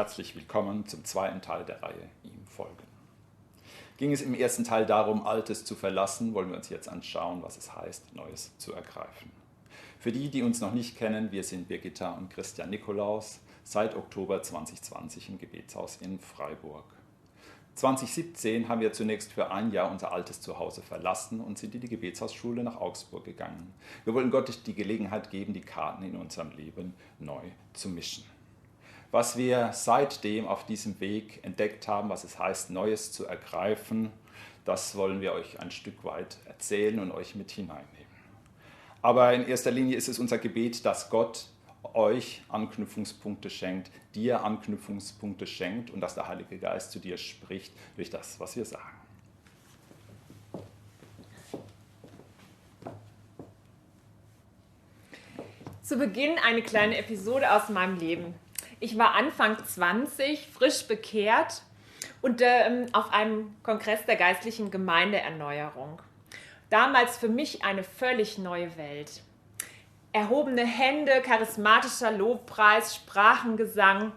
herzlich willkommen zum zweiten Teil der Reihe Ihm folgen. Ging es im ersten Teil darum, Altes zu verlassen, wollen wir uns jetzt anschauen, was es heißt, Neues zu ergreifen. Für die, die uns noch nicht kennen, wir sind Birgitta und Christian Nikolaus, seit Oktober 2020 im Gebetshaus in Freiburg. 2017 haben wir zunächst für ein Jahr unser altes Zuhause verlassen und sind in die Gebetshausschule nach Augsburg gegangen. Wir wollen Gott die Gelegenheit geben, die Karten in unserem Leben neu zu mischen. Was wir seitdem auf diesem Weg entdeckt haben, was es heißt, Neues zu ergreifen, das wollen wir euch ein Stück weit erzählen und euch mit hineinnehmen. Aber in erster Linie ist es unser Gebet, dass Gott euch Anknüpfungspunkte schenkt, dir Anknüpfungspunkte schenkt und dass der Heilige Geist zu dir spricht durch das, was wir sagen. Zu Beginn eine kleine Episode aus meinem Leben. Ich war Anfang 20, frisch bekehrt und ähm, auf einem Kongress der geistlichen Gemeindeerneuerung. Damals für mich eine völlig neue Welt erhobene Hände, charismatischer Lobpreis, Sprachengesang.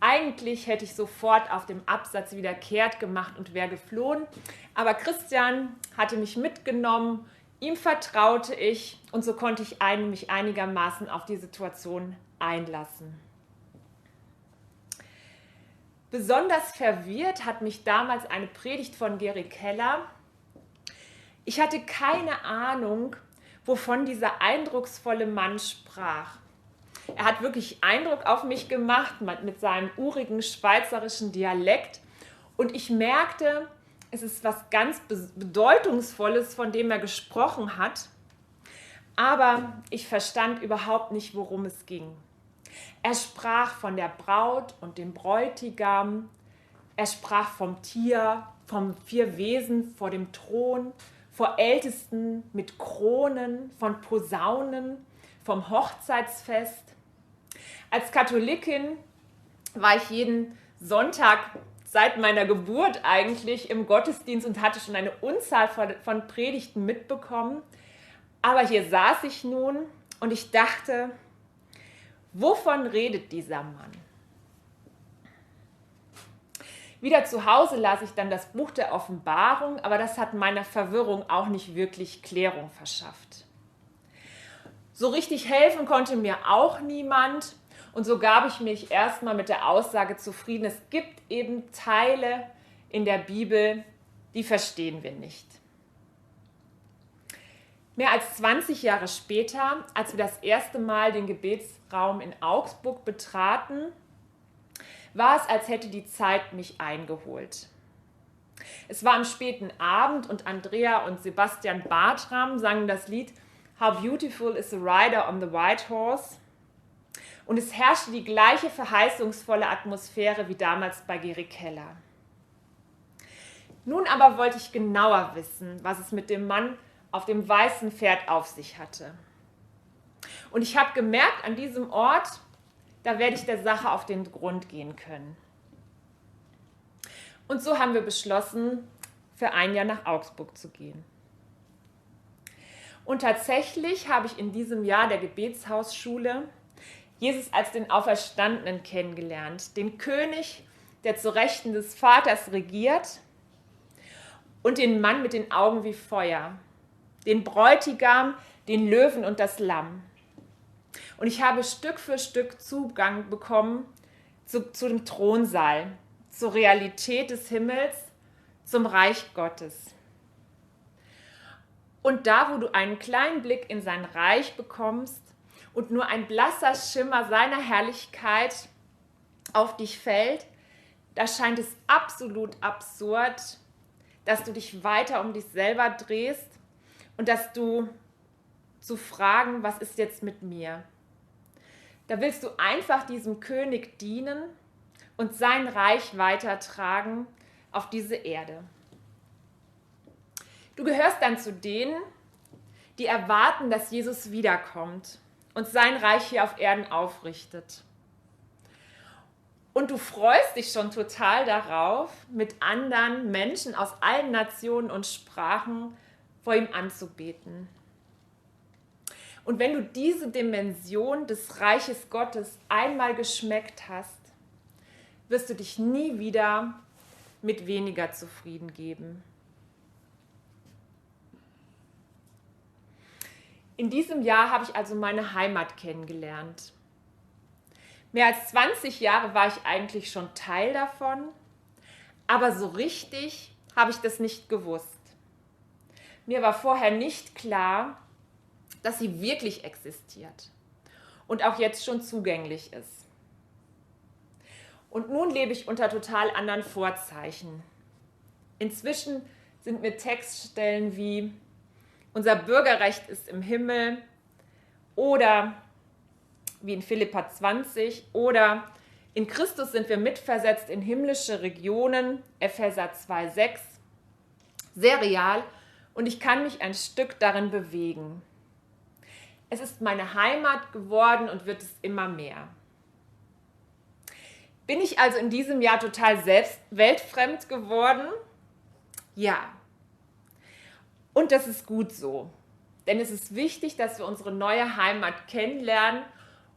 Eigentlich hätte ich sofort auf dem Absatz wieder kehrt gemacht und wäre geflohen. Aber Christian hatte mich mitgenommen, ihm vertraute ich und so konnte ich mich einigermaßen auf die Situation einlassen. Besonders verwirrt hat mich damals eine Predigt von Gary Keller. Ich hatte keine Ahnung, wovon dieser eindrucksvolle Mann sprach. Er hat wirklich Eindruck auf mich gemacht mit seinem urigen schweizerischen Dialekt und ich merkte, es ist was ganz Bedeutungsvolles, von dem er gesprochen hat, aber ich verstand überhaupt nicht, worum es ging. Er sprach von der Braut und dem Bräutigam, er sprach vom Tier, vom vier Wesen vor dem Thron, vor Ältesten mit Kronen, von Posaunen, vom Hochzeitsfest. Als Katholikin war ich jeden Sonntag seit meiner Geburt eigentlich im Gottesdienst und hatte schon eine Unzahl von Predigten mitbekommen. Aber hier saß ich nun und ich dachte, wovon redet dieser Mann? Wieder zu Hause las ich dann das Buch der Offenbarung, aber das hat meiner Verwirrung auch nicht wirklich Klärung verschafft. So richtig helfen konnte mir auch niemand und so gab ich mich erstmal mit der Aussage zufrieden, es gibt eben Teile in der Bibel, die verstehen wir nicht. Mehr als 20 Jahre später, als wir das erste Mal den Gebetsraum in Augsburg betraten, war es, als hätte die Zeit mich eingeholt. Es war am späten Abend und Andrea und Sebastian Bartram sangen das Lied How Beautiful is the Rider on the White Horse. Und es herrschte die gleiche verheißungsvolle Atmosphäre wie damals bei Gary Keller. Nun aber wollte ich genauer wissen, was es mit dem Mann auf dem weißen Pferd auf sich hatte. Und ich habe gemerkt, an diesem Ort da werde ich der Sache auf den Grund gehen können. Und so haben wir beschlossen, für ein Jahr nach Augsburg zu gehen. Und tatsächlich habe ich in diesem Jahr der Gebetshausschule Jesus als den Auferstandenen kennengelernt, den König, der zu Rechten des Vaters regiert und den Mann mit den Augen wie Feuer, den Bräutigam, den Löwen und das Lamm. Und ich habe Stück für Stück Zugang bekommen zu, zu dem Thronsaal, zur Realität des Himmels, zum Reich Gottes. Und da, wo du einen kleinen Blick in sein Reich bekommst und nur ein blasser Schimmer seiner Herrlichkeit auf dich fällt, da scheint es absolut absurd, dass du dich weiter um dich selber drehst und dass du zu fragen, was ist jetzt mit mir? Da willst du einfach diesem König dienen und sein Reich weitertragen auf diese Erde. Du gehörst dann zu denen, die erwarten, dass Jesus wiederkommt und sein Reich hier auf Erden aufrichtet. Und du freust dich schon total darauf, mit anderen Menschen aus allen Nationen und Sprachen vor ihm anzubeten. Und wenn du diese Dimension des Reiches Gottes einmal geschmeckt hast, wirst du dich nie wieder mit weniger zufrieden geben. In diesem Jahr habe ich also meine Heimat kennengelernt. Mehr als 20 Jahre war ich eigentlich schon Teil davon, aber so richtig habe ich das nicht gewusst. Mir war vorher nicht klar, dass sie wirklich existiert und auch jetzt schon zugänglich ist. Und nun lebe ich unter total anderen Vorzeichen. Inzwischen sind mir Textstellen wie unser Bürgerrecht ist im Himmel oder wie in Philippa 20 oder in Christus sind wir mitversetzt in himmlische Regionen, Epheser 2,6, sehr real und ich kann mich ein Stück darin bewegen. Es ist meine Heimat geworden und wird es immer mehr. Bin ich also in diesem Jahr total selbst weltfremd geworden? Ja. Und das ist gut so. Denn es ist wichtig, dass wir unsere neue Heimat kennenlernen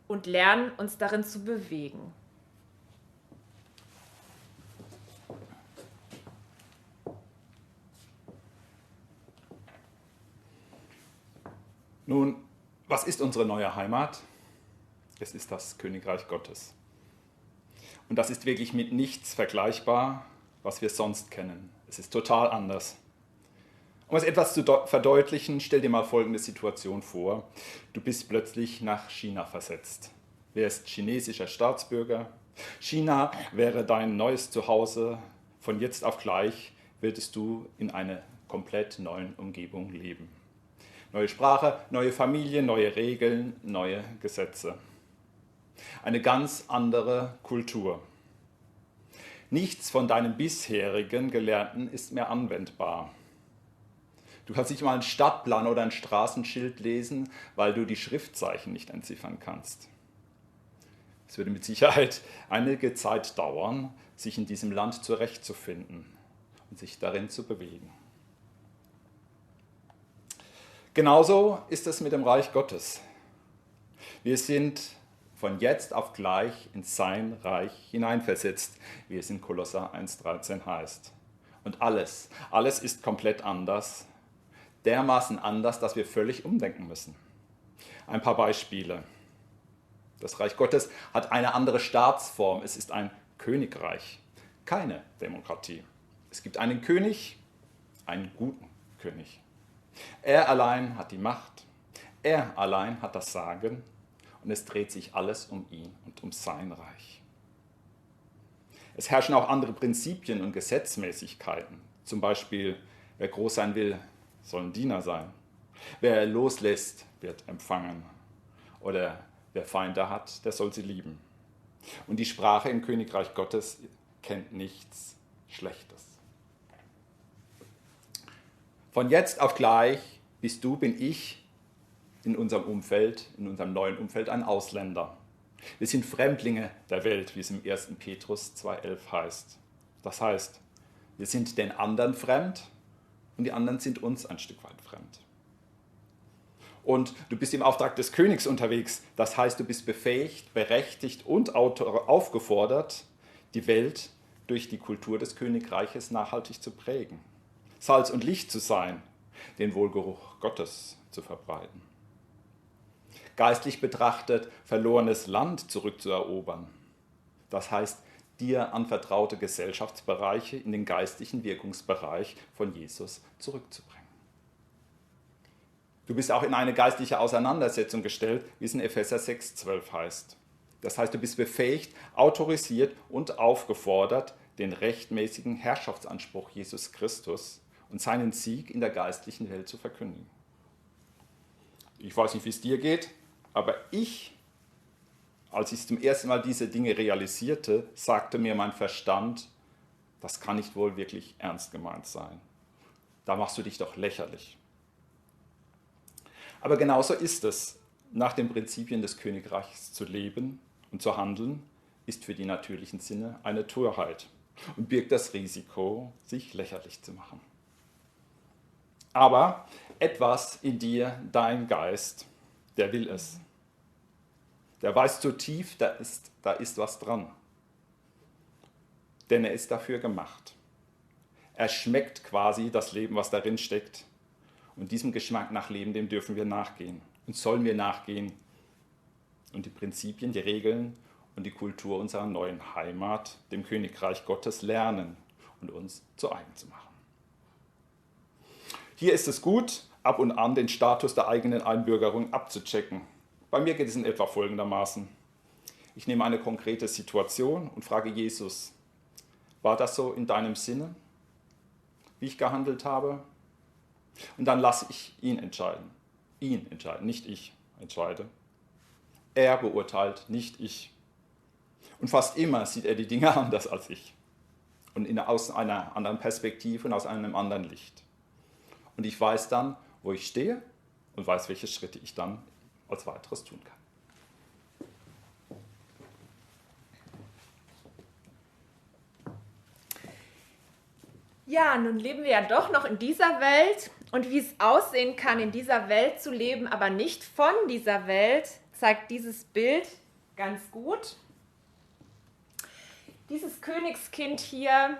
und lernen, uns darin zu bewegen. Nun, was ist unsere neue Heimat? Es ist das Königreich Gottes. Und das ist wirklich mit nichts vergleichbar, was wir sonst kennen. Es ist total anders. Um es etwas zu verdeutlichen, stell dir mal folgende Situation vor. Du bist plötzlich nach China versetzt. Wärst chinesischer Staatsbürger. China wäre dein neues Zuhause. Von jetzt auf gleich würdest du in einer komplett neuen Umgebung leben. Neue Sprache, neue Familie, neue Regeln, neue Gesetze. Eine ganz andere Kultur. Nichts von deinem bisherigen Gelernten ist mehr anwendbar. Du kannst nicht mal einen Stadtplan oder ein Straßenschild lesen, weil du die Schriftzeichen nicht entziffern kannst. Es würde mit Sicherheit einige Zeit dauern, sich in diesem Land zurechtzufinden und sich darin zu bewegen. Genauso ist es mit dem Reich Gottes. Wir sind von jetzt auf gleich in sein Reich hineinversetzt, wie es in Kolosser 1.13 heißt. Und alles, alles ist komplett anders, dermaßen anders, dass wir völlig umdenken müssen. Ein paar Beispiele. Das Reich Gottes hat eine andere Staatsform. Es ist ein Königreich, keine Demokratie. Es gibt einen König, einen guten König. Er allein hat die Macht, er allein hat das Sagen und es dreht sich alles um ihn und um sein Reich. Es herrschen auch andere Prinzipien und Gesetzmäßigkeiten. Zum Beispiel, wer groß sein will, soll ein Diener sein. Wer loslässt, wird empfangen. Oder wer Feinde hat, der soll sie lieben. Und die Sprache im Königreich Gottes kennt nichts Schlechtes. Von jetzt auf gleich bist du, bin ich in unserem Umfeld, in unserem neuen Umfeld ein Ausländer. Wir sind Fremdlinge der Welt, wie es im 1. Petrus 2.11 heißt. Das heißt, wir sind den anderen fremd und die anderen sind uns ein Stück weit fremd. Und du bist im Auftrag des Königs unterwegs. Das heißt, du bist befähigt, berechtigt und aufgefordert, die Welt durch die Kultur des Königreiches nachhaltig zu prägen. Salz und Licht zu sein, den Wohlgeruch Gottes zu verbreiten. Geistlich betrachtet, verlorenes Land zurückzuerobern. Das heißt, dir anvertraute Gesellschaftsbereiche in den geistlichen Wirkungsbereich von Jesus zurückzubringen. Du bist auch in eine geistliche Auseinandersetzung gestellt, wie es in Epheser 6,12 heißt. Das heißt, du bist befähigt, autorisiert und aufgefordert, den rechtmäßigen Herrschaftsanspruch Jesus Christus und seinen Sieg in der geistlichen Welt zu verkündigen. Ich weiß nicht, wie es dir geht, aber ich, als ich zum ersten Mal diese Dinge realisierte, sagte mir mein Verstand, das kann nicht wohl wirklich ernst gemeint sein. Da machst du dich doch lächerlich. Aber genauso ist es. Nach den Prinzipien des Königreichs zu leben und zu handeln, ist für die natürlichen Sinne eine Torheit und birgt das Risiko, sich lächerlich zu machen aber etwas in dir, dein Geist, der will es. Der weiß zu tief, da ist, da ist was dran. denn er ist dafür gemacht. Er schmeckt quasi das Leben, was darin steckt. Und diesem Geschmack nach Leben, dem dürfen wir nachgehen und sollen wir nachgehen und die Prinzipien, die Regeln und die Kultur unserer neuen Heimat, dem Königreich Gottes, lernen und uns zu eigen zu machen. Hier ist es gut, ab und an den Status der eigenen Einbürgerung abzuchecken. Bei mir geht es in etwa folgendermaßen. Ich nehme eine konkrete Situation und frage Jesus, war das so in deinem Sinne, wie ich gehandelt habe? Und dann lasse ich ihn entscheiden. Ihn entscheiden, nicht ich entscheide. Er beurteilt, nicht ich. Und fast immer sieht er die Dinge anders als ich. Und aus einer anderen Perspektive und aus einem anderen Licht. Und ich weiß dann, wo ich stehe und weiß, welche Schritte ich dann als weiteres tun kann. Ja, nun leben wir ja doch noch in dieser Welt und wie es aussehen kann, in dieser Welt zu leben, aber nicht von dieser Welt, zeigt dieses Bild ganz gut. Dieses Königskind hier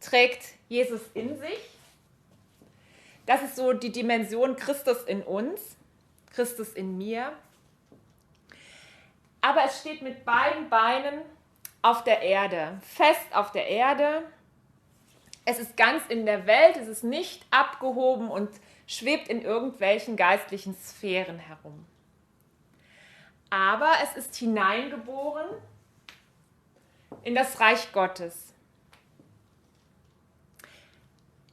trägt Jesus in sich. Das ist so die Dimension Christus in uns, Christus in mir. Aber es steht mit beiden Beinen auf der Erde, fest auf der Erde es ist ganz in der Welt, es ist nicht abgehoben und schwebt in irgendwelchen geistlichen Sphären herum. Aber es ist hineingeboren in das Reich Gottes.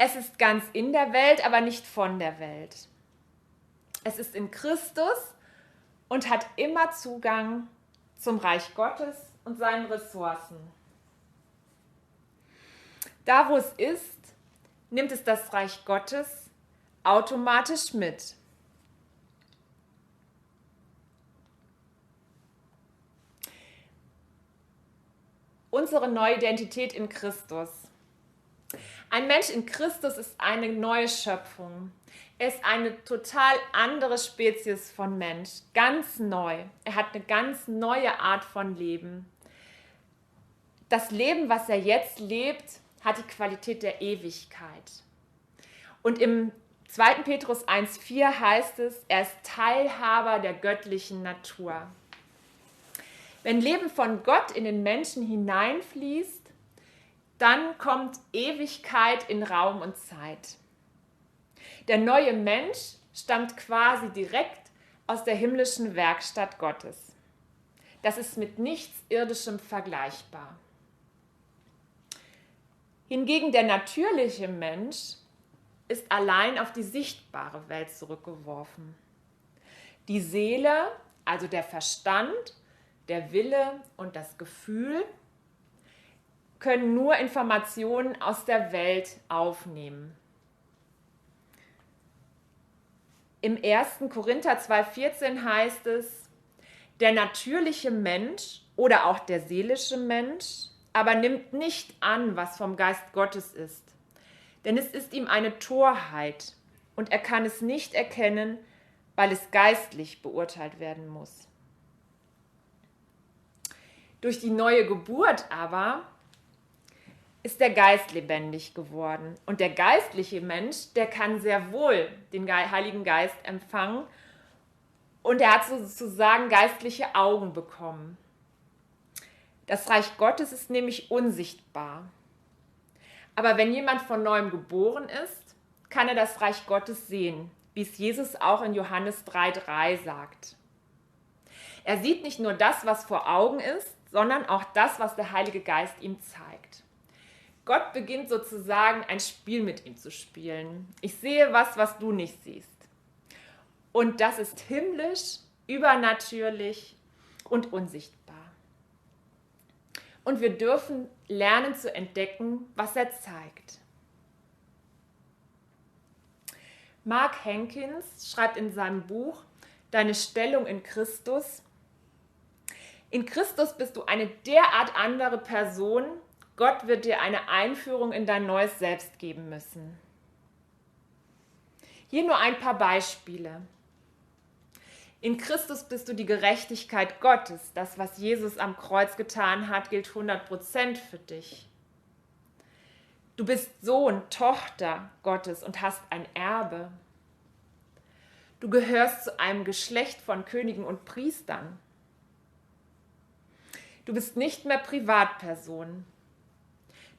Es ist ganz in der Welt, aber nicht von der Welt. Es ist in Christus und hat immer Zugang zum Reich Gottes und seinen Ressourcen. Da, wo es ist, nimmt es das Reich Gottes automatisch mit. Unsere neue Identität in Christus. Ein Mensch in Christus ist eine neue Schöpfung. Er ist eine total andere Spezies von Mensch, ganz neu. Er hat eine ganz neue Art von Leben. Das Leben, was er jetzt lebt, hat die Qualität der Ewigkeit. Und im 2. Petrus 1.4 heißt es, er ist Teilhaber der göttlichen Natur. Wenn Leben von Gott in den Menschen hineinfließt, dann kommt Ewigkeit in Raum und Zeit. Der neue Mensch stammt quasi direkt aus der himmlischen Werkstatt Gottes. Das ist mit nichts Irdischem vergleichbar. Hingegen der natürliche Mensch ist allein auf die sichtbare Welt zurückgeworfen. Die Seele, also der Verstand, der Wille und das Gefühl, können nur Informationen aus der Welt aufnehmen. Im 1. Korinther 2.14 heißt es, der natürliche Mensch oder auch der seelische Mensch aber nimmt nicht an, was vom Geist Gottes ist. Denn es ist ihm eine Torheit und er kann es nicht erkennen, weil es geistlich beurteilt werden muss. Durch die neue Geburt aber ist der Geist lebendig geworden. Und der geistliche Mensch, der kann sehr wohl den Heiligen Geist empfangen und er hat sozusagen geistliche Augen bekommen. Das Reich Gottes ist nämlich unsichtbar. Aber wenn jemand von neuem geboren ist, kann er das Reich Gottes sehen, wie es Jesus auch in Johannes 3.3 sagt. Er sieht nicht nur das, was vor Augen ist, sondern auch das, was der Heilige Geist ihm zeigt. Gott beginnt sozusagen ein Spiel mit ihm zu spielen. Ich sehe was, was du nicht siehst. Und das ist himmlisch, übernatürlich und unsichtbar und wir dürfen lernen zu entdecken, was er zeigt. Mark Hankins schreibt in seinem Buch Deine Stellung in Christus, in Christus bist du eine derart andere Person, Gott wird dir eine Einführung in dein neues Selbst geben müssen. Hier nur ein paar Beispiele. In Christus bist du die Gerechtigkeit Gottes. Das, was Jesus am Kreuz getan hat, gilt 100% für dich. Du bist Sohn, Tochter Gottes und hast ein Erbe. Du gehörst zu einem Geschlecht von Königen und Priestern. Du bist nicht mehr Privatperson.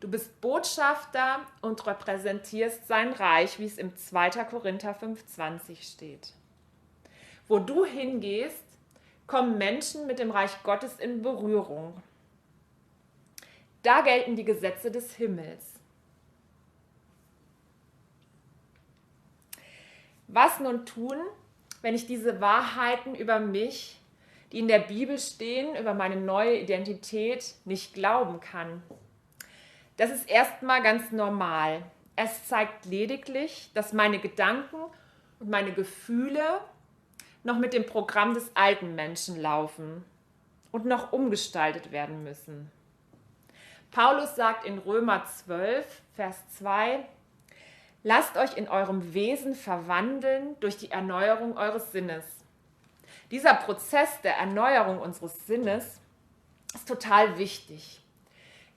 Du bist Botschafter und repräsentierst sein Reich, wie es im 2. Korinther 5,20 steht. Wo du hingehst, kommen Menschen mit dem Reich Gottes in Berührung. Da gelten die Gesetze des Himmels. Was nun tun, wenn ich diese Wahrheiten über mich, die in der Bibel stehen, über meine neue Identität nicht glauben kann? Das ist erstmal ganz normal. Es zeigt lediglich, dass meine Gedanken und meine Gefühle noch mit dem Programm des alten Menschen laufen und noch umgestaltet werden müssen. Paulus sagt in Römer 12, Vers 2, Lasst euch in eurem Wesen verwandeln durch die Erneuerung eures Sinnes. Dieser Prozess der Erneuerung unseres Sinnes ist total wichtig.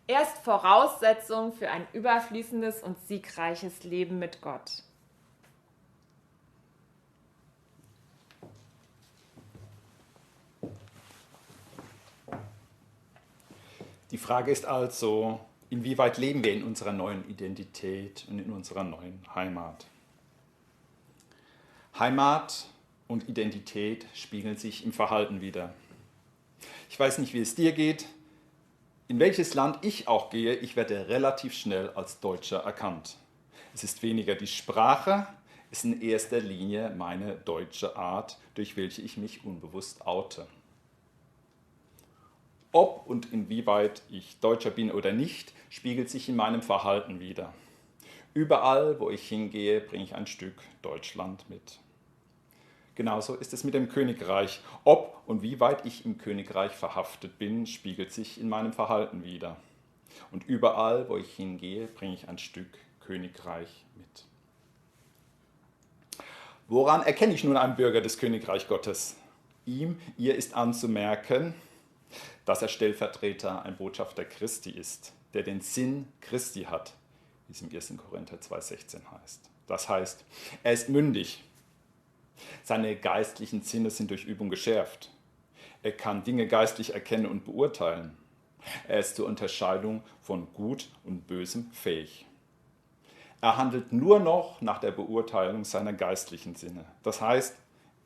Er ist Voraussetzung für ein überfließendes und siegreiches Leben mit Gott. Die Frage ist also, inwieweit leben wir in unserer neuen Identität und in unserer neuen Heimat? Heimat und Identität spiegeln sich im Verhalten wider. Ich weiß nicht, wie es dir geht. In welches Land ich auch gehe, ich werde relativ schnell als Deutscher erkannt. Es ist weniger die Sprache, es ist in erster Linie meine deutsche Art, durch welche ich mich unbewusst oute. Ob und inwieweit ich Deutscher bin oder nicht, spiegelt sich in meinem Verhalten wider. Überall, wo ich hingehe, bringe ich ein Stück Deutschland mit. Genauso ist es mit dem Königreich. Ob und wie weit ich im Königreich verhaftet bin, spiegelt sich in meinem Verhalten wider. Und überall, wo ich hingehe, bringe ich ein Stück Königreich mit. Woran erkenne ich nun einen Bürger des Königreich Gottes? Ihm, ihr ist anzumerken, dass er Stellvertreter, ein Botschafter Christi ist, der den Sinn Christi hat, wie es im 1. Korinther 2,16 heißt. Das heißt, er ist mündig. Seine geistlichen Sinne sind durch Übung geschärft. Er kann Dinge geistlich erkennen und beurteilen. Er ist zur Unterscheidung von Gut und Bösem fähig. Er handelt nur noch nach der Beurteilung seiner geistlichen Sinne. Das heißt,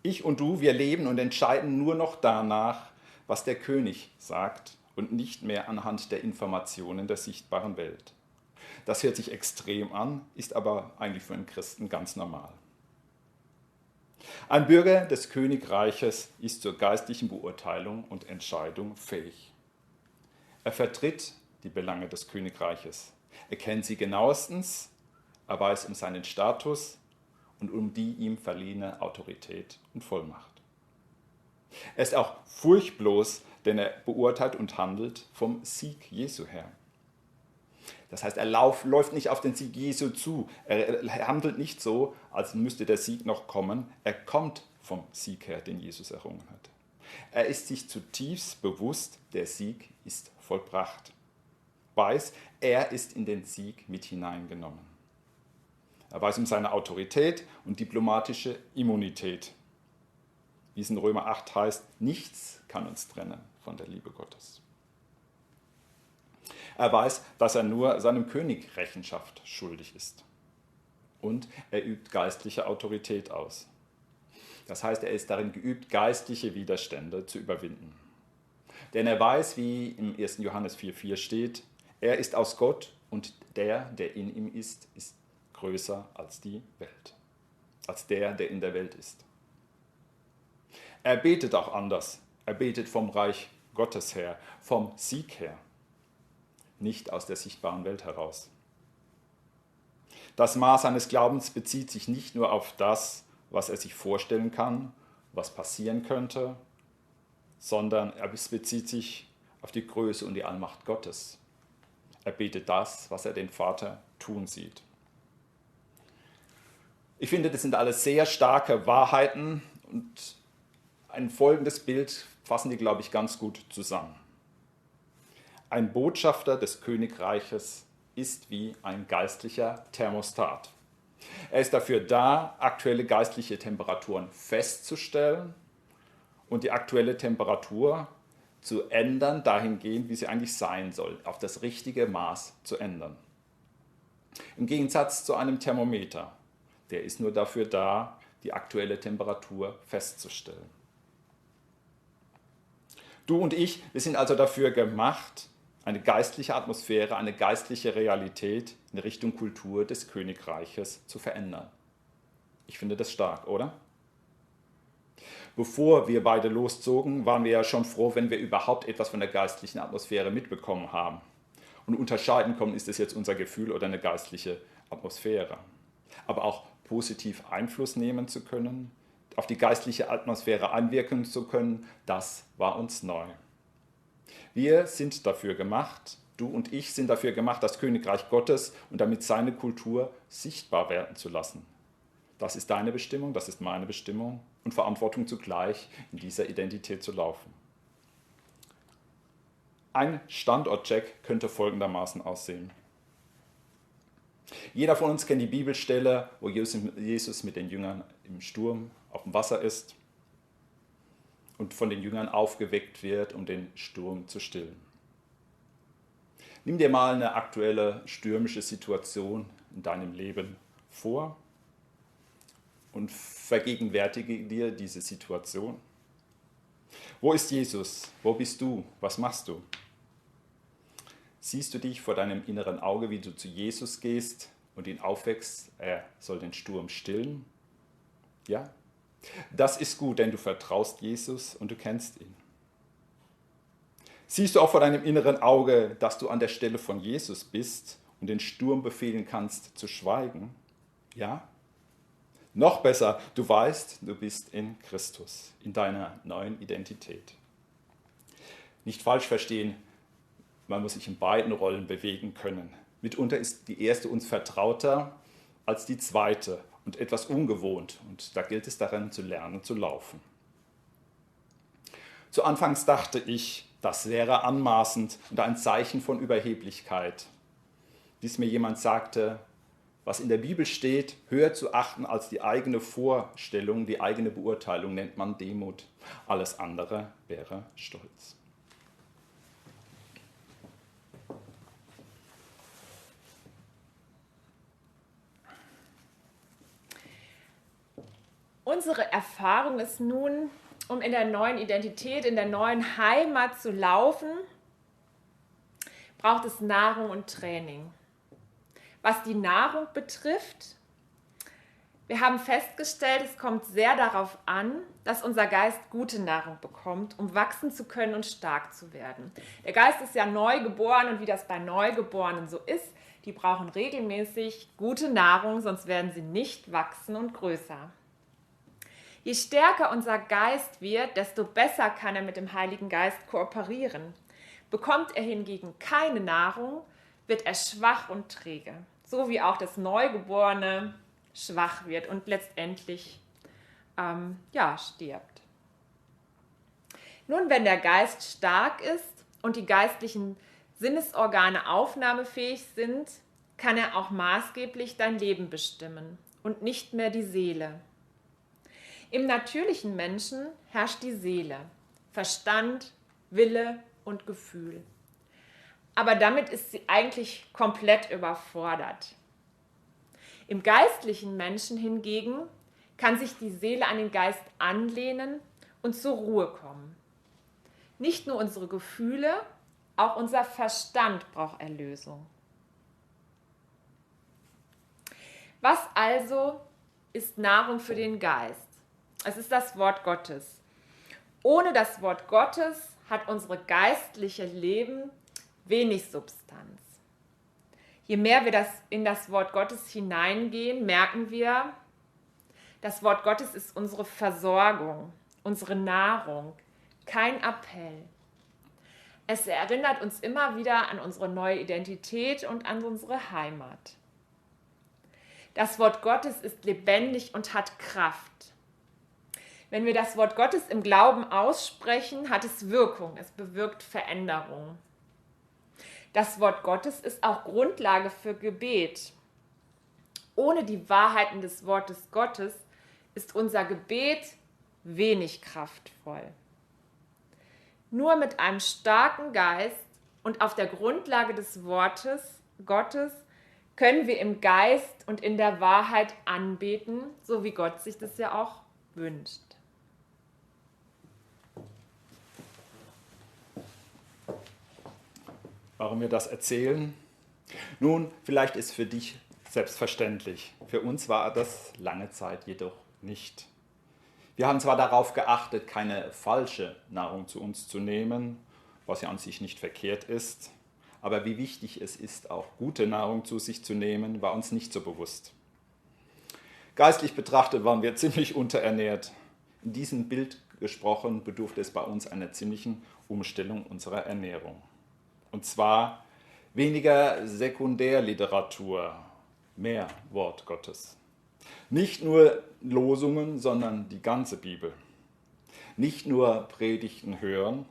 ich und du, wir leben und entscheiden nur noch danach, was der König sagt und nicht mehr anhand der Informationen der sichtbaren Welt. Das hört sich extrem an, ist aber eigentlich für einen Christen ganz normal. Ein Bürger des Königreiches ist zur geistlichen Beurteilung und Entscheidung fähig. Er vertritt die Belange des Königreiches. Er kennt sie genauestens, er weiß um seinen Status und um die ihm verliehene Autorität und Vollmacht. Er ist auch furchtlos, denn er beurteilt und handelt vom Sieg Jesu her. Das heißt, er lauf, läuft nicht auf den Sieg Jesu zu. Er, er handelt nicht so, als müsste der Sieg noch kommen. Er kommt vom Sieg her, den Jesus errungen hat. Er ist sich zutiefst bewusst, der Sieg ist vollbracht. Weiß, er ist in den Sieg mit hineingenommen. Er weiß um seine Autorität und diplomatische Immunität wie es in Römer 8 heißt, nichts kann uns trennen von der Liebe Gottes. Er weiß, dass er nur seinem König Rechenschaft schuldig ist. Und er übt geistliche Autorität aus. Das heißt, er ist darin geübt, geistliche Widerstände zu überwinden. Denn er weiß, wie im 1. Johannes 4,4 steht, er ist aus Gott und der, der in ihm ist, ist größer als die Welt, als der, der in der Welt ist. Er betet auch anders. Er betet vom Reich Gottes her, vom Sieg her, nicht aus der sichtbaren Welt heraus. Das Maß seines Glaubens bezieht sich nicht nur auf das, was er sich vorstellen kann, was passieren könnte, sondern es bezieht sich auf die Größe und die Allmacht Gottes. Er betet das, was er den Vater tun sieht. Ich finde, das sind alles sehr starke Wahrheiten und ein folgendes Bild fassen die, glaube ich, ganz gut zusammen. Ein Botschafter des Königreiches ist wie ein geistlicher Thermostat. Er ist dafür da, aktuelle geistliche Temperaturen festzustellen und die aktuelle Temperatur zu ändern, dahingehend, wie sie eigentlich sein soll, auf das richtige Maß zu ändern. Im Gegensatz zu einem Thermometer, der ist nur dafür da, die aktuelle Temperatur festzustellen. Du und ich, wir sind also dafür gemacht, eine geistliche Atmosphäre, eine geistliche Realität in Richtung Kultur des Königreiches zu verändern. Ich finde das stark, oder? Bevor wir beide loszogen, waren wir ja schon froh, wenn wir überhaupt etwas von der geistlichen Atmosphäre mitbekommen haben. Und unterscheiden können, ist es jetzt unser Gefühl oder eine geistliche Atmosphäre. Aber auch positiv Einfluss nehmen zu können, auf die geistliche Atmosphäre einwirken zu können, das war uns neu. Wir sind dafür gemacht, du und ich sind dafür gemacht, das Königreich Gottes und damit seine Kultur sichtbar werden zu lassen. Das ist deine Bestimmung, das ist meine Bestimmung und Verantwortung zugleich, in dieser Identität zu laufen. Ein Standortcheck könnte folgendermaßen aussehen. Jeder von uns kennt die Bibelstelle, wo Jesus mit den Jüngern im Sturm auf dem Wasser ist und von den Jüngern aufgeweckt wird, um den Sturm zu stillen. Nimm dir mal eine aktuelle stürmische Situation in deinem Leben vor und vergegenwärtige dir diese Situation. Wo ist Jesus? Wo bist du? Was machst du? Siehst du dich vor deinem inneren Auge, wie du zu Jesus gehst und ihn aufwächst, er soll den Sturm stillen? Ja? Das ist gut, denn du vertraust Jesus und du kennst ihn. Siehst du auch vor deinem inneren Auge, dass du an der Stelle von Jesus bist und den Sturm befehlen kannst zu schweigen? Ja? Noch besser, du weißt, du bist in Christus, in deiner neuen Identität. Nicht falsch verstehen, man muss sich in beiden Rollen bewegen können. Mitunter ist die erste uns vertrauter als die zweite und etwas ungewohnt. Und da gilt es daran zu lernen zu laufen. Zu Anfangs dachte ich, das wäre anmaßend und ein Zeichen von Überheblichkeit. Bis mir jemand sagte, was in der Bibel steht, höher zu achten als die eigene Vorstellung, die eigene Beurteilung nennt man Demut. Alles andere wäre Stolz. Unsere Erfahrung ist nun, um in der neuen Identität, in der neuen Heimat zu laufen, braucht es Nahrung und Training. Was die Nahrung betrifft, wir haben festgestellt, es kommt sehr darauf an, dass unser Geist gute Nahrung bekommt, um wachsen zu können und stark zu werden. Der Geist ist ja neu geboren und wie das bei Neugeborenen so ist, die brauchen regelmäßig gute Nahrung, sonst werden sie nicht wachsen und größer. Je stärker unser Geist wird, desto besser kann er mit dem Heiligen Geist kooperieren. Bekommt er hingegen keine Nahrung, wird er schwach und träge, so wie auch das Neugeborene schwach wird und letztendlich ähm, ja, stirbt. Nun, wenn der Geist stark ist und die geistlichen Sinnesorgane aufnahmefähig sind, kann er auch maßgeblich dein Leben bestimmen und nicht mehr die Seele. Im natürlichen Menschen herrscht die Seele, Verstand, Wille und Gefühl aber damit ist sie eigentlich komplett überfordert. Im geistlichen Menschen hingegen kann sich die Seele an den Geist anlehnen und zur Ruhe kommen. Nicht nur unsere Gefühle, auch unser Verstand braucht Erlösung. Was also ist Nahrung für den Geist? Es ist das Wort Gottes. Ohne das Wort Gottes hat unsere geistliche Leben wenig Substanz. Je mehr wir das in das Wort Gottes hineingehen, merken wir, das Wort Gottes ist unsere Versorgung, unsere Nahrung, kein Appell. Es erinnert uns immer wieder an unsere neue Identität und an unsere Heimat. Das Wort Gottes ist lebendig und hat Kraft. Wenn wir das Wort Gottes im Glauben aussprechen, hat es Wirkung, es bewirkt Veränderung. Das Wort Gottes ist auch Grundlage für Gebet. Ohne die Wahrheiten des Wortes Gottes ist unser Gebet wenig kraftvoll. Nur mit einem starken Geist und auf der Grundlage des Wortes Gottes können wir im Geist und in der Wahrheit anbeten, so wie Gott sich das ja auch wünscht. Warum wir das erzählen? Nun, vielleicht ist für dich selbstverständlich. Für uns war das lange Zeit jedoch nicht. Wir haben zwar darauf geachtet, keine falsche Nahrung zu uns zu nehmen, was ja an sich nicht verkehrt ist, aber wie wichtig es ist, auch gute Nahrung zu sich zu nehmen, war uns nicht so bewusst. Geistlich betrachtet waren wir ziemlich unterernährt. In diesem Bild gesprochen bedurfte es bei uns einer ziemlichen Umstellung unserer Ernährung. Und zwar weniger Sekundärliteratur, mehr Wort Gottes. Nicht nur Losungen, sondern die ganze Bibel. Nicht nur Predigten hören,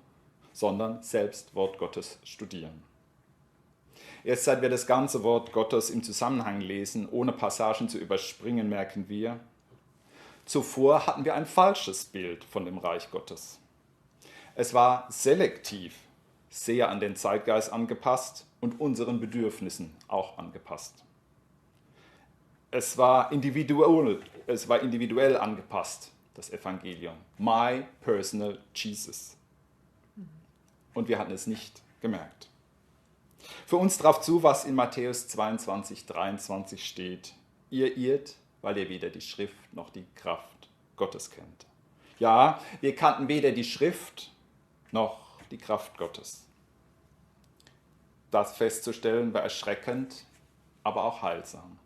sondern selbst Wort Gottes studieren. Erst seit wir das ganze Wort Gottes im Zusammenhang lesen, ohne Passagen zu überspringen, merken wir, zuvor hatten wir ein falsches Bild von dem Reich Gottes. Es war selektiv sehr an den Zeitgeist angepasst und unseren Bedürfnissen auch angepasst. Es war individuell, es war individuell angepasst, das Evangelium. My personal Jesus. Und wir hatten es nicht gemerkt. Für uns traf zu, was in Matthäus 22, 23 steht. Ihr irrt, weil ihr weder die Schrift noch die Kraft Gottes kennt. Ja, wir kannten weder die Schrift noch die Kraft Gottes. Das festzustellen war erschreckend, aber auch heilsam.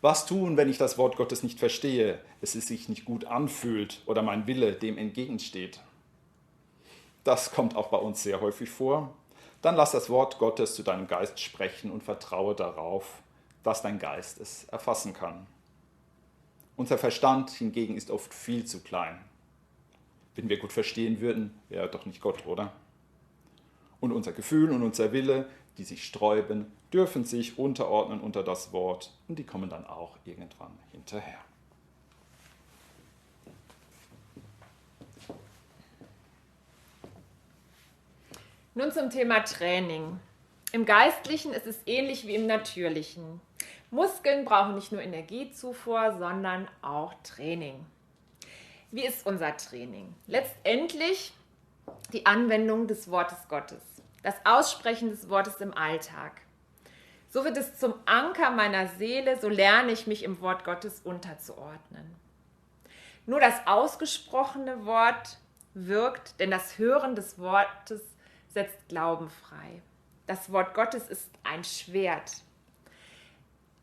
Was tun, wenn ich das Wort Gottes nicht verstehe, es sich nicht gut anfühlt oder mein Wille dem entgegensteht? Das kommt auch bei uns sehr häufig vor. Dann lass das Wort Gottes zu deinem Geist sprechen und vertraue darauf, dass dein Geist es erfassen kann. Unser Verstand hingegen ist oft viel zu klein. Wenn wir gut verstehen würden, wäre doch nicht Gott, oder? Und unser Gefühl und unser Wille, die sich sträuben, dürfen sich unterordnen unter das Wort und die kommen dann auch irgendwann hinterher. Nun zum Thema Training. Im Geistlichen ist es ähnlich wie im Natürlichen. Muskeln brauchen nicht nur Energiezufuhr, sondern auch Training. Wie ist unser Training? Letztendlich die Anwendung des Wortes Gottes, das Aussprechen des Wortes im Alltag. So wird es zum Anker meiner Seele, so lerne ich mich im Wort Gottes unterzuordnen. Nur das ausgesprochene Wort wirkt, denn das Hören des Wortes setzt Glauben frei. Das Wort Gottes ist ein Schwert.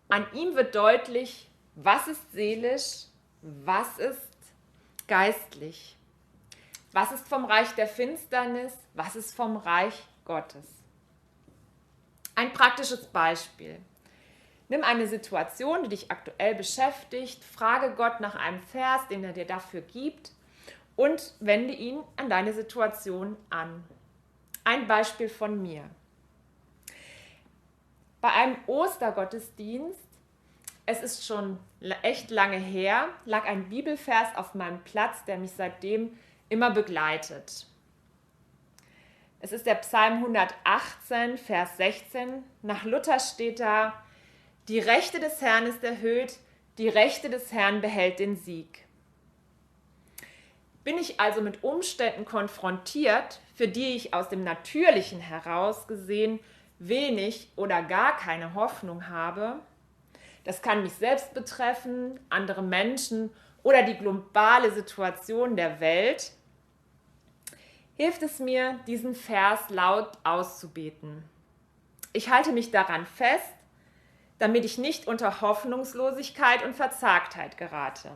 An ihm wird deutlich, was ist seelisch, was ist geistlich. Was ist vom Reich der Finsternis? Was ist vom Reich Gottes? Ein praktisches Beispiel. Nimm eine Situation, die dich aktuell beschäftigt, frage Gott nach einem Vers, den er dir dafür gibt und wende ihn an deine Situation an. Ein Beispiel von mir. Bei einem Ostergottesdienst, es ist schon echt lange her, lag ein Bibelvers auf meinem Platz, der mich seitdem immer begleitet. Es ist der Psalm 118, Vers 16. Nach Luther steht da, die Rechte des Herrn ist erhöht, die Rechte des Herrn behält den Sieg. Bin ich also mit Umständen konfrontiert, für die ich aus dem Natürlichen heraus gesehen wenig oder gar keine Hoffnung habe, das kann mich selbst betreffen, andere Menschen oder die globale Situation der Welt, hilft es mir, diesen Vers laut auszubeten. Ich halte mich daran fest, damit ich nicht unter Hoffnungslosigkeit und Verzagtheit gerate.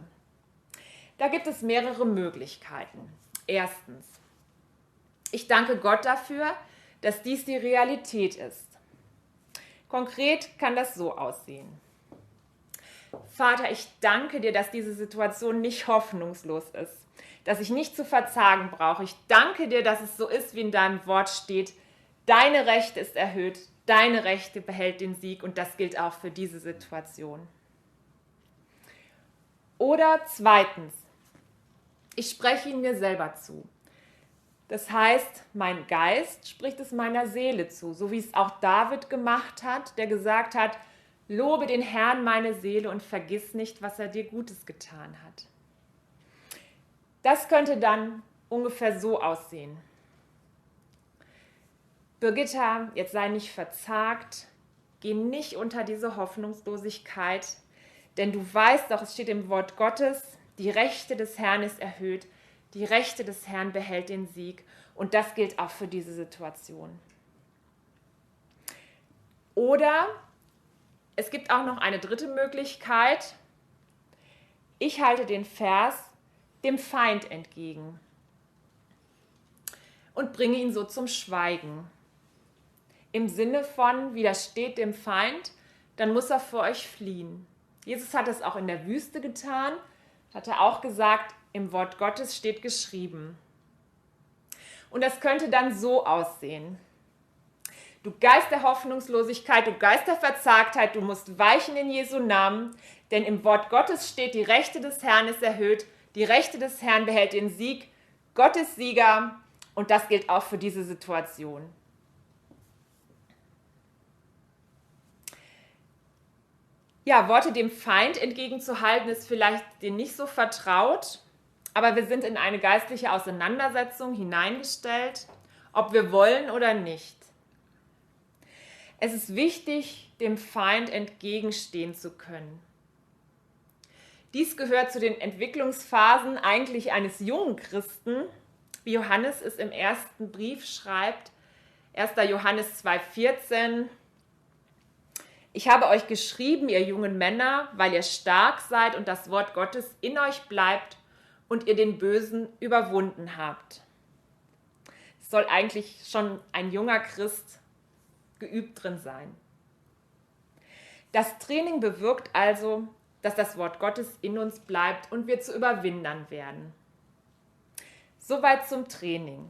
Da gibt es mehrere Möglichkeiten. Erstens, ich danke Gott dafür, dass dies die Realität ist. Konkret kann das so aussehen. Vater, ich danke dir, dass diese Situation nicht hoffnungslos ist dass ich nicht zu verzagen brauche. Ich danke dir, dass es so ist, wie in deinem Wort steht. Deine Rechte ist erhöht, deine Rechte behält den Sieg und das gilt auch für diese Situation. Oder zweitens, ich spreche ihn mir selber zu. Das heißt, mein Geist spricht es meiner Seele zu, so wie es auch David gemacht hat, der gesagt hat, lobe den Herrn meine Seele und vergiss nicht, was er dir Gutes getan hat. Das könnte dann ungefähr so aussehen. Birgitta, jetzt sei nicht verzagt, geh nicht unter diese Hoffnungslosigkeit, denn du weißt doch, es steht im Wort Gottes, die Rechte des Herrn ist erhöht, die Rechte des Herrn behält den Sieg und das gilt auch für diese Situation. Oder es gibt auch noch eine dritte Möglichkeit. Ich halte den Vers dem Feind entgegen und bringe ihn so zum Schweigen. Im Sinne von widersteht dem Feind, dann muss er vor euch fliehen. Jesus hat es auch in der Wüste getan, hat er auch gesagt, im Wort Gottes steht geschrieben. Und das könnte dann so aussehen. Du Geist der Hoffnungslosigkeit, du Geist der Verzagtheit, du musst weichen in Jesu Namen, denn im Wort Gottes steht, die Rechte des Herrn ist erhöht, die Rechte des Herrn behält den Sieg, Gott ist Sieger und das gilt auch für diese Situation. Ja, Worte dem Feind entgegenzuhalten ist vielleicht dir nicht so vertraut, aber wir sind in eine geistliche Auseinandersetzung hineingestellt, ob wir wollen oder nicht. Es ist wichtig, dem Feind entgegenstehen zu können. Dies gehört zu den Entwicklungsphasen eigentlich eines jungen Christen, wie Johannes es im ersten Brief schreibt, 1. Johannes 2,14. Ich habe euch geschrieben, ihr jungen Männer, weil ihr stark seid und das Wort Gottes in euch bleibt und ihr den Bösen überwunden habt. Es soll eigentlich schon ein junger Christ geübt drin sein. Das Training bewirkt also, dass das Wort Gottes in uns bleibt und wir zu Überwindern werden. Soweit zum Training.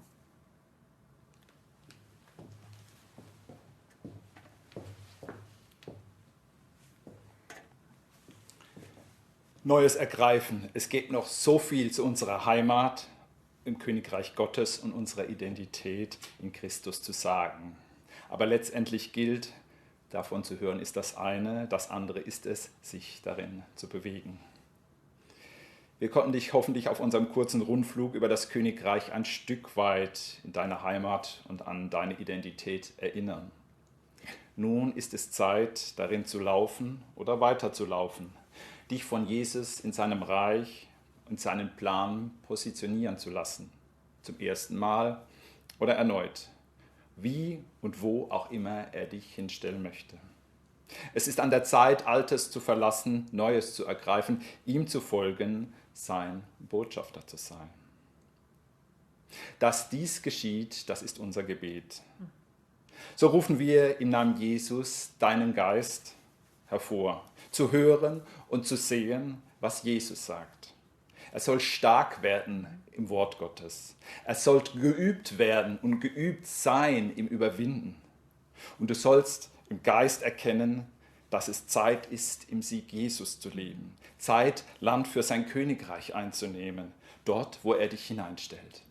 Neues ergreifen. Es geht noch so viel zu unserer Heimat im Königreich Gottes und unserer Identität in Christus zu sagen. Aber letztendlich gilt, davon zu hören ist das eine, das andere ist es, sich darin zu bewegen. Wir konnten dich hoffentlich auf unserem kurzen Rundflug über das Königreich ein Stück weit in deine Heimat und an deine Identität erinnern. Nun ist es Zeit, darin zu laufen oder weiterzulaufen, dich von Jesus in seinem Reich und seinen Plan positionieren zu lassen. Zum ersten Mal oder erneut. Wie und wo auch immer er dich hinstellen möchte. Es ist an der Zeit, Altes zu verlassen, Neues zu ergreifen, ihm zu folgen, sein Botschafter zu sein. Dass dies geschieht, das ist unser Gebet. So rufen wir im Namen Jesus deinen Geist hervor, zu hören und zu sehen, was Jesus sagt. Er soll stark werden im Wort Gottes. Er soll geübt werden und geübt sein im Überwinden. Und du sollst im Geist erkennen, dass es Zeit ist, im Sieg Jesus zu leben. Zeit, Land für sein Königreich einzunehmen, dort, wo er dich hineinstellt.